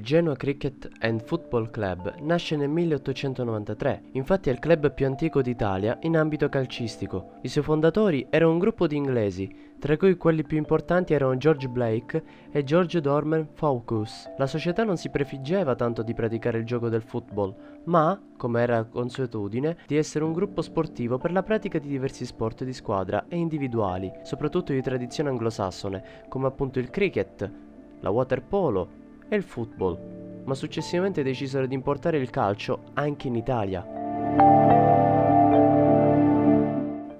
Il Genoa Cricket and Football Club nasce nel 1893, infatti è il club più antico d'Italia in ambito calcistico. I suoi fondatori erano un gruppo di inglesi, tra cui quelli più importanti erano George Blake e George Dorman Focus. La società non si prefiggeva tanto di praticare il gioco del football, ma, come era consuetudine, di essere un gruppo sportivo per la pratica di diversi sport di squadra e individuali, soprattutto di tradizione anglosassone, come appunto il cricket, la waterpolo e il football, ma successivamente decisero di importare il calcio anche in Italia.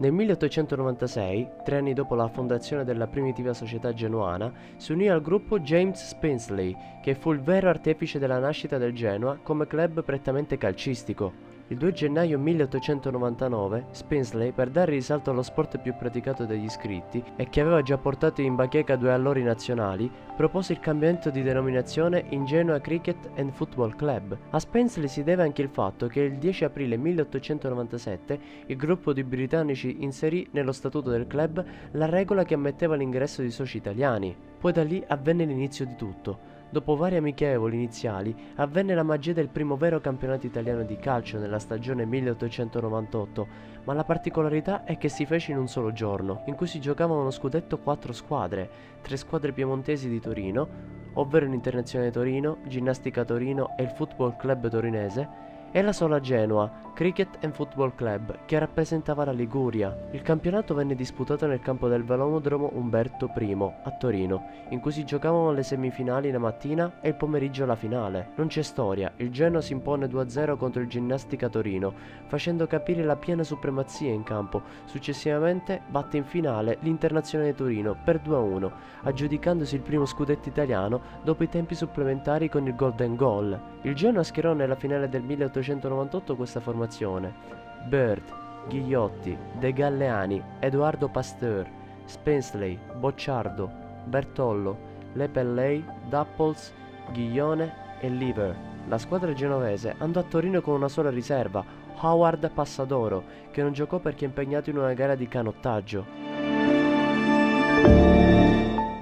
Nel 1896, tre anni dopo la fondazione della primitiva società genuana, si unì al gruppo James Spinsley, che fu il vero artefice della nascita del Genoa come club prettamente calcistico. Il 2 gennaio 1899 Spinsley, per dare risalto allo sport più praticato dagli iscritti e che aveva già portato in bacheca due allori nazionali, propose il cambiamento di denominazione in Genoa Cricket and Football Club. A Spinsley si deve anche il fatto che il 10 aprile 1897 il gruppo di britannici inserì nello statuto del club la regola che ammetteva l'ingresso di soci italiani. Poi da lì avvenne l'inizio di tutto. Dopo vari amichevoli iniziali, avvenne la magia del primo vero campionato italiano di calcio nella stagione 1898, ma la particolarità è che si fece in un solo giorno, in cui si giocavano uno scudetto quattro squadre, tre squadre piemontesi di Torino, ovvero l'Internazionale Torino, Ginnastica Torino e il Football Club Torinese, e la sola Genoa, Cricket and Football Club, che rappresentava la Liguria. Il campionato venne disputato nel campo del velodromo Umberto I a Torino, in cui si giocavano le semifinali la mattina e il pomeriggio la finale. Non c'è storia, il Genoa si impone 2-0 contro il Ginnastica Torino, facendo capire la piena supremazia in campo. Successivamente batte in finale l'Internazionale Torino per 2-1, aggiudicandosi il primo scudetto italiano dopo i tempi supplementari con il Golden Goal. Il Genoa schierò nella finale del 1800 1898 questa formazione. Bird, Ghigliotti, De Galleani, Edoardo Pasteur, Spensley, Bocciardo, Bertollo, Lepelley, Dapples, Ghiglione e Lever. La squadra genovese andò a Torino con una sola riserva, Howard Passadoro, che non giocò perché impegnato in una gara di canottaggio.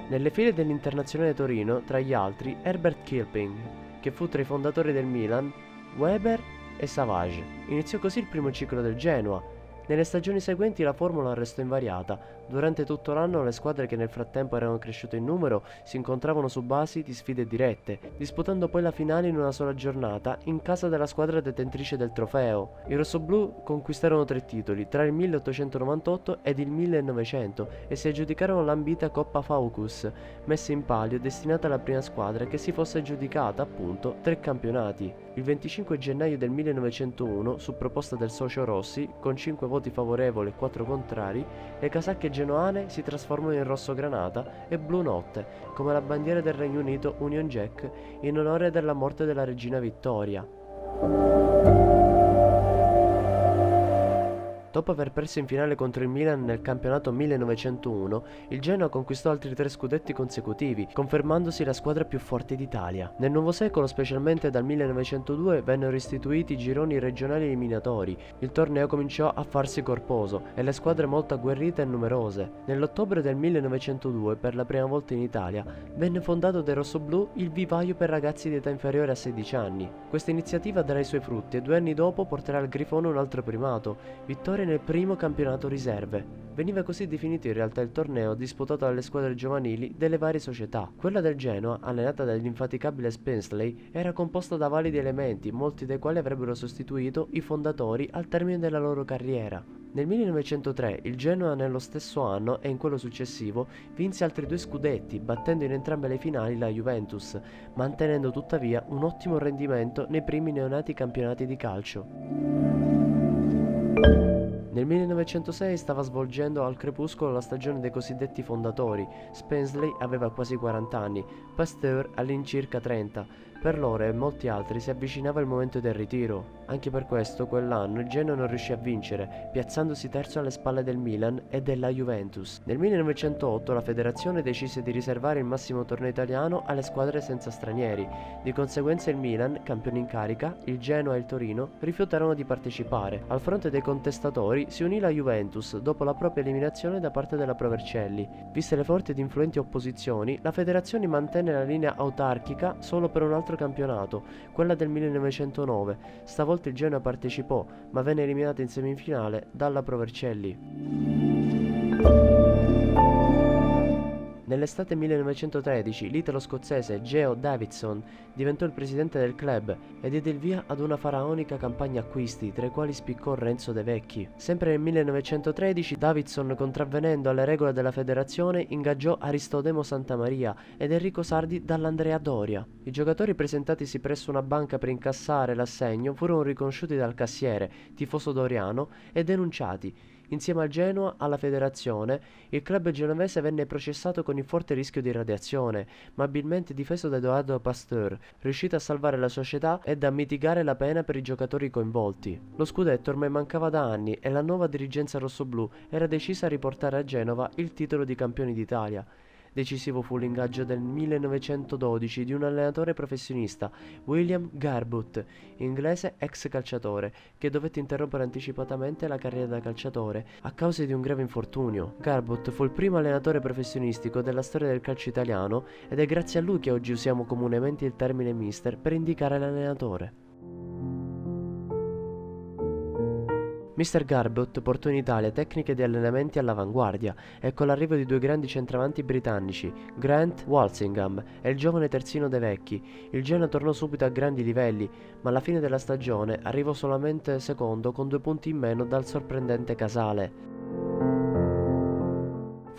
Nelle file dell'Internazionale Torino, tra gli altri, Herbert Kilping, che fu tra i fondatori del Milan Weber e Savage. Iniziò così il primo ciclo del Genoa, nelle stagioni seguenti la formula restò invariata. Durante tutto l'anno le squadre che nel frattempo erano cresciute in numero si incontravano su basi di sfide dirette, disputando poi la finale in una sola giornata in casa della squadra detentrice del trofeo. I rossoblù conquistarono tre titoli tra il 1898 ed il 1900 e si aggiudicarono l'ambita Coppa Faucus, messa in palio destinata alla prima squadra che si fosse aggiudicata appunto tre campionati. Il 25 gennaio del 1901, su proposta del socio Rossi, con 5 voti voti favorevoli e 4 contrari, le casacche genoane si trasformano in rosso granata e blu notte, come la bandiera del Regno Unito Union Jack in onore della morte della regina Vittoria. Dopo aver perso in finale contro il Milan nel campionato 1901, il Genoa conquistò altri tre scudetti consecutivi, confermandosi la squadra più forte d'Italia. Nel nuovo secolo, specialmente dal 1902, vennero istituiti i gironi regionali eliminatori. Il torneo cominciò a farsi corposo e le squadre molto agguerrite e numerose. Nell'ottobre del 1902, per la prima volta in Italia, venne fondato dai rossoblù il vivaio per ragazzi di età inferiore a 16 anni. Questa iniziativa darà i suoi frutti e due anni dopo porterà al Grifone un altro primato, vittoria vittorie nel primo campionato riserve. Veniva così definito in realtà il torneo disputato dalle squadre giovanili delle varie società. Quella del Genoa, allenata dall'infaticabile Spensley, era composta da validi elementi, molti dei quali avrebbero sostituito i fondatori al termine della loro carriera. Nel 1903 il Genoa nello stesso anno e in quello successivo vinse altri due scudetti, battendo in entrambe le finali la Juventus, mantenendo tuttavia un ottimo rendimento nei primi neonati campionati di calcio. Nel 1906 stava svolgendo al crepuscolo la stagione dei cosiddetti fondatori. Spensley aveva quasi 40 anni, Pasteur all'incirca 30. Per loro e molti altri si avvicinava il momento del ritiro. Anche per questo quell'anno il Genoa non riuscì a vincere, piazzandosi terzo alle spalle del Milan e della Juventus. Nel 1908 la federazione decise di riservare il massimo torneo italiano alle squadre senza stranieri. Di conseguenza il Milan, campione in carica, il Genoa e il Torino rifiutarono di partecipare. Al fronte dei contestatori si unì la Juventus dopo la propria eliminazione da parte della Provercelli. Viste le forti ed influenti opposizioni, la federazione mantenne la linea autarchica solo per un altro altro campionato, quella del 1909. Stavolta il Genoa partecipò, ma venne eliminato in semifinale dalla Provercelli. Nell'estate 1913 l'italo-scozzese Geo Davidson diventò il presidente del club e diede il via ad una faraonica campagna acquisti, tra i quali spiccò Renzo De Vecchi. Sempre nel 1913 Davidson, contravvenendo alle regole della federazione, ingaggiò Aristodemo Santamaria ed Enrico Sardi dall'Andrea Doria. I giocatori presentatisi presso una banca per incassare l'assegno furono riconosciuti dal cassiere, tifoso doriano, e denunciati. Insieme al Genoa, alla federazione, il club genovese venne processato con il forte rischio di radiazione, ma abilmente difeso da Edoardo Pasteur, riuscito a salvare la società ed a mitigare la pena per i giocatori coinvolti. Lo scudetto ormai mancava da anni e la nuova dirigenza rossoblù era decisa a riportare a Genova il titolo di campioni d'Italia. Decisivo fu l'ingaggio del 1912 di un allenatore professionista, William Garbutt, inglese ex calciatore, che dovette interrompere anticipatamente la carriera da calciatore a causa di un grave infortunio. Garbutt fu il primo allenatore professionistico della storia del calcio italiano ed è grazie a lui che oggi usiamo comunemente il termine mister per indicare l'allenatore. Mr. Garbott portò in Italia tecniche di allenamenti all'avanguardia e con l'arrivo di due grandi centravanti britannici, Grant Walsingham e il giovane terzino De Vecchi, il Genoa tornò subito a grandi livelli, ma alla fine della stagione arrivò solamente secondo con due punti in meno dal sorprendente Casale.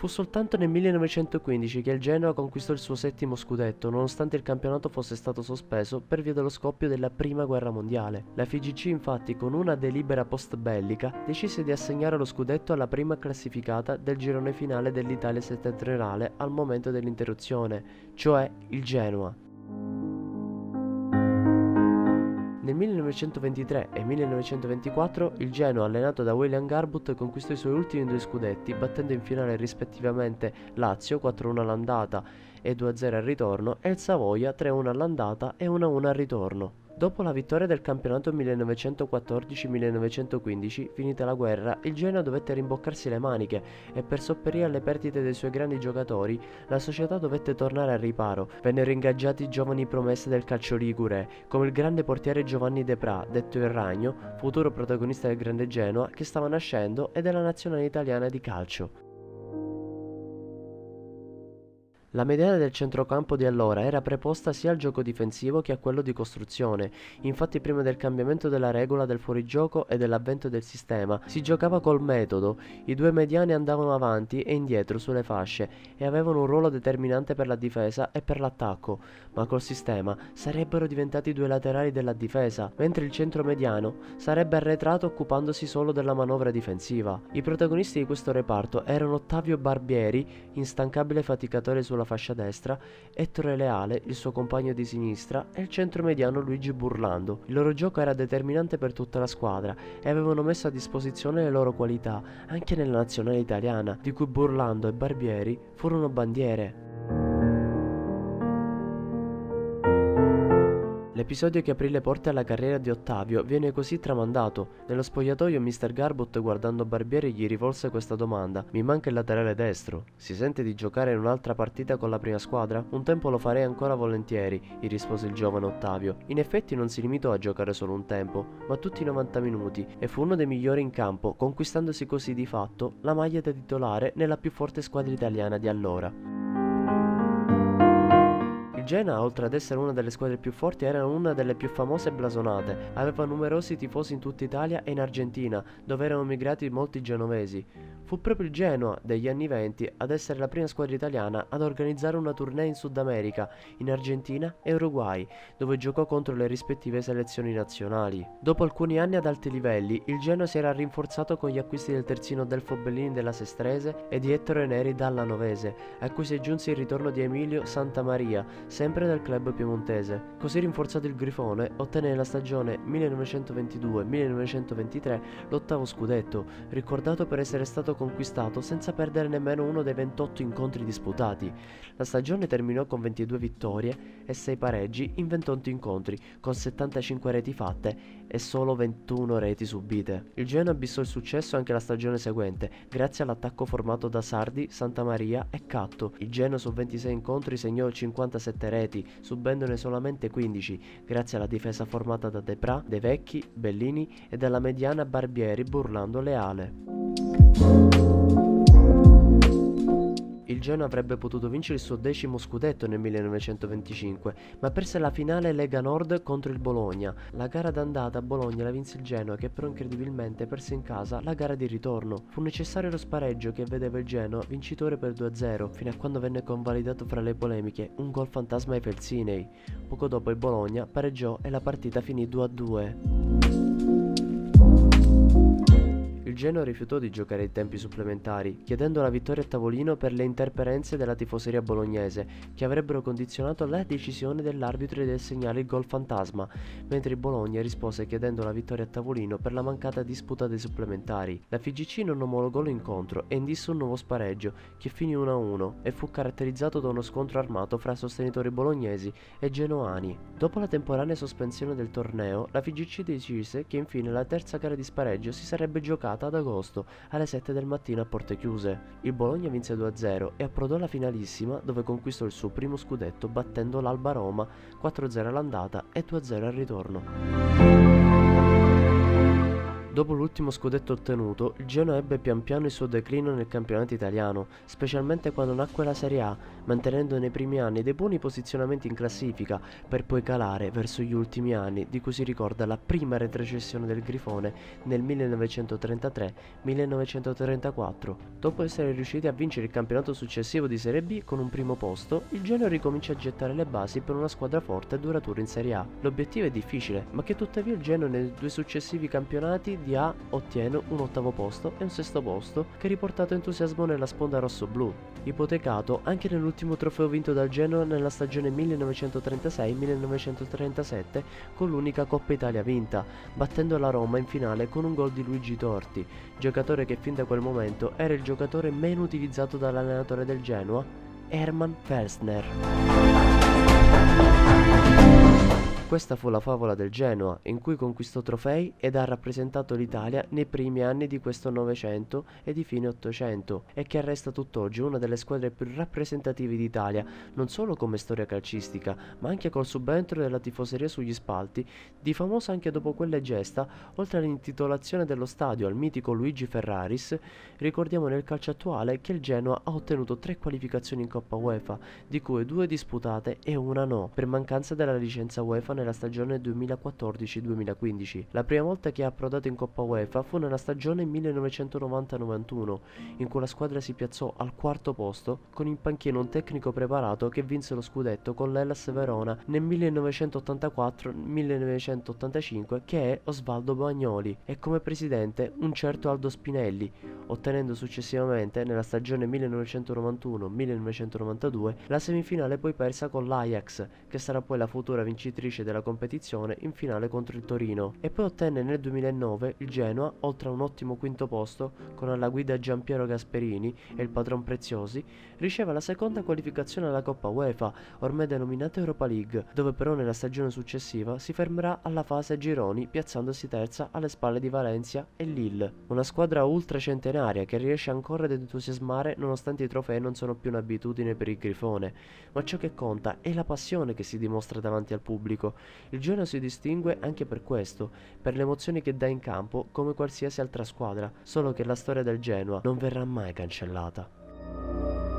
Fu soltanto nel 1915 che il Genoa conquistò il suo settimo scudetto, nonostante il campionato fosse stato sospeso per via dello scoppio della Prima Guerra Mondiale. La FIGC infatti con una delibera post-bellica decise di assegnare lo scudetto alla prima classificata del girone finale dell'Italia settentrionale al momento dell'interruzione, cioè il Genoa. Nel 1923 e 1924 il Genoa, allenato da William Garbutt, conquistò i suoi ultimi due scudetti, battendo in finale rispettivamente Lazio 4-1 all'andata e 2-0 al ritorno e il Savoia 3-1 all'andata e 1-1 al ritorno. Dopo la vittoria del campionato 1914-1915, finita la guerra, il Genoa dovette rimboccarsi le maniche e per sopperire alle perdite dei suoi grandi giocatori, la società dovette tornare al riparo. Vennero ingaggiati giovani promesse del calcio ligure, come il grande portiere Giovanni De Pra, detto il Ragno, futuro protagonista del grande Genoa, che stava nascendo e della nazionale italiana di calcio. La mediana del centrocampo di allora era preposta sia al gioco difensivo che a quello di costruzione, infatti prima del cambiamento della regola del fuorigioco e dell'avvento del sistema si giocava col metodo, i due mediani andavano avanti e indietro sulle fasce e avevano un ruolo determinante per la difesa e per l'attacco, ma col sistema sarebbero diventati due laterali della difesa, mentre il centro mediano sarebbe arretrato occupandosi solo della manovra difensiva. I protagonisti di questo reparto erano Ottavio Barbieri, instancabile faticatore sulla sulla fascia destra, Ettore Leale, il suo compagno di sinistra, e il centromediano Luigi Burlando. Il loro gioco era determinante per tutta la squadra e avevano messo a disposizione le loro qualità anche nella nazionale italiana, di cui Burlando e Barbieri furono bandiere. L'episodio che aprì le porte alla carriera di Ottavio viene così tramandato. Nello spogliatoio Mr. Garbott guardando Barbieri gli rivolse questa domanda. Mi manca il laterale destro. Si sente di giocare in un'altra partita con la prima squadra? Un tempo lo farei ancora volentieri, gli rispose il giovane Ottavio. In effetti non si limitò a giocare solo un tempo, ma tutti i 90 minuti e fu uno dei migliori in campo, conquistandosi così di fatto la maglia da titolare nella più forte squadra italiana di allora. Genoa, oltre ad essere una delle squadre più forti, era una delle più famose e blasonate. Aveva numerosi tifosi in tutta Italia e in Argentina, dove erano migrati molti genovesi. Fu proprio il Genoa degli anni venti ad essere la prima squadra italiana ad organizzare una tournée in Sud America, in Argentina e Uruguay, dove giocò contro le rispettive selezioni nazionali. Dopo alcuni anni ad alti livelli, il Genoa si era rinforzato con gli acquisti del terzino Delfo Bellini della Sestrese e di Ettore Neri dalla Novese, a cui si aggiunse il ritorno di Emilio Santamaria, sempre del club piemontese. Così rinforzato il Grifone ottenne nella stagione 1922-1923 l'ottavo scudetto, ricordato per essere stato conquistato senza perdere nemmeno uno dei 28 incontri disputati. La stagione terminò con 22 vittorie e 6 pareggi in 28 incontri, con 75 reti fatte e solo 21 reti subite. Il Genoa bissò il successo anche la stagione seguente, grazie all'attacco formato da Sardi, Santamaria e Catto. Il Genoa su 26 incontri segnò 57 reti, subendone solamente 15, grazie alla difesa formata da Depra, De Vecchi, Bellini e dalla mediana Barbieri burlando Leale. Il Genoa avrebbe potuto vincere il suo decimo scudetto nel 1925, ma perse la finale Lega Nord contro il Bologna. La gara d'andata a Bologna la vinse il Genoa, che però incredibilmente perse in casa la gara di ritorno. Fu necessario lo spareggio che vedeva il Genoa vincitore per 2-0, fino a quando venne convalidato fra le polemiche un gol fantasma ai Felsinei. Poco dopo il Bologna pareggiò e la partita finì 2-2. Genoa rifiutò di giocare ai tempi supplementari, chiedendo la vittoria a tavolino per le interferenze della tifoseria bolognese, che avrebbero condizionato la decisione dell'arbitro di assegnare il gol fantasma, mentre il Bologna rispose chiedendo la vittoria a tavolino per la mancata disputa dei supplementari. La FIGC non omologò l'incontro e indisse un nuovo spareggio, che finì 1-1 e fu caratterizzato da uno scontro armato fra sostenitori bolognesi e genoani. Dopo la temporanea sospensione del torneo, la FIGC decise che infine la terza gara di spareggio si sarebbe giocata ad agosto alle 7 del mattino a porte chiuse. Il Bologna vinse 2-0 e approdò alla finalissima dove conquistò il suo primo scudetto battendo l'Alba Roma 4-0 all'andata e 2-0 al ritorno. Dopo l'ultimo scudetto ottenuto, il Genoa ebbe pian piano il suo declino nel campionato italiano, specialmente quando nacque la Serie A, mantenendo nei primi anni dei buoni posizionamenti in classifica, per poi calare verso gli ultimi anni, di cui si ricorda la prima retrocessione del Grifone nel 1933-1934. Dopo essere riusciti a vincere il campionato successivo di Serie B con un primo posto, il Genoa ricomincia a gettare le basi per una squadra forte e duratura in Serie A. L'obiettivo è difficile, ma che tuttavia il Genoa nei due successivi campionati di A ottiene un ottavo posto e un sesto posto che ha riportato entusiasmo nella sponda rosso-blu, ipotecato anche nell'ultimo trofeo vinto dal Genoa nella stagione 1936-1937 con l'unica Coppa Italia vinta, battendo la Roma in finale con un gol di Luigi Torti, giocatore che fin da quel momento era il giocatore meno utilizzato dall'allenatore del Genoa, Hermann Felsner. Questa fu la favola del Genoa, in cui conquistò trofei ed ha rappresentato l'Italia nei primi anni di questo Novecento e di fine Ottocento, e che resta tutt'oggi una delle squadre più rappresentative d'Italia, non solo come storia calcistica, ma anche col subentro della tifoseria sugli spalti, di famosa anche dopo quelle gesta, oltre all'intitolazione dello stadio al mitico Luigi Ferraris, ricordiamo nel calcio attuale che il Genoa ha ottenuto tre qualificazioni in Coppa UEFA, di cui due disputate e una no, per mancanza della licenza UEFA nella stagione 2014-2015. La prima volta che ha approdato in Coppa UEFA fu nella stagione 1990-91, in cui la squadra si piazzò al quarto posto con in panchina un tecnico preparato che vinse lo scudetto con l'Ellas Verona nel 1984-1985 che è Osvaldo Bagnoli e come presidente un certo Aldo Spinelli, ottenendo successivamente nella stagione 1991-1992 la semifinale poi persa con l'Ajax, che sarà poi la futura vincitrice della competizione in finale contro il Torino. E poi ottenne nel 2009 il Genoa, oltre a un ottimo quinto posto con alla guida Giampiero Gasperini e il padron Preziosi, riceve la seconda qualificazione alla Coppa UEFA, ormai denominata Europa League, dove però nella stagione successiva si fermerà alla fase a gironi piazzandosi terza alle spalle di Valencia e Lille, una squadra ultra centenaria che riesce ancora ad entusiasmare nonostante i trofei non sono più un'abitudine per il Grifone, ma ciò che conta è la passione che si dimostra davanti al pubblico il Genoa si distingue anche per questo, per le emozioni che dà in campo come qualsiasi altra squadra, solo che la storia del Genoa non verrà mai cancellata.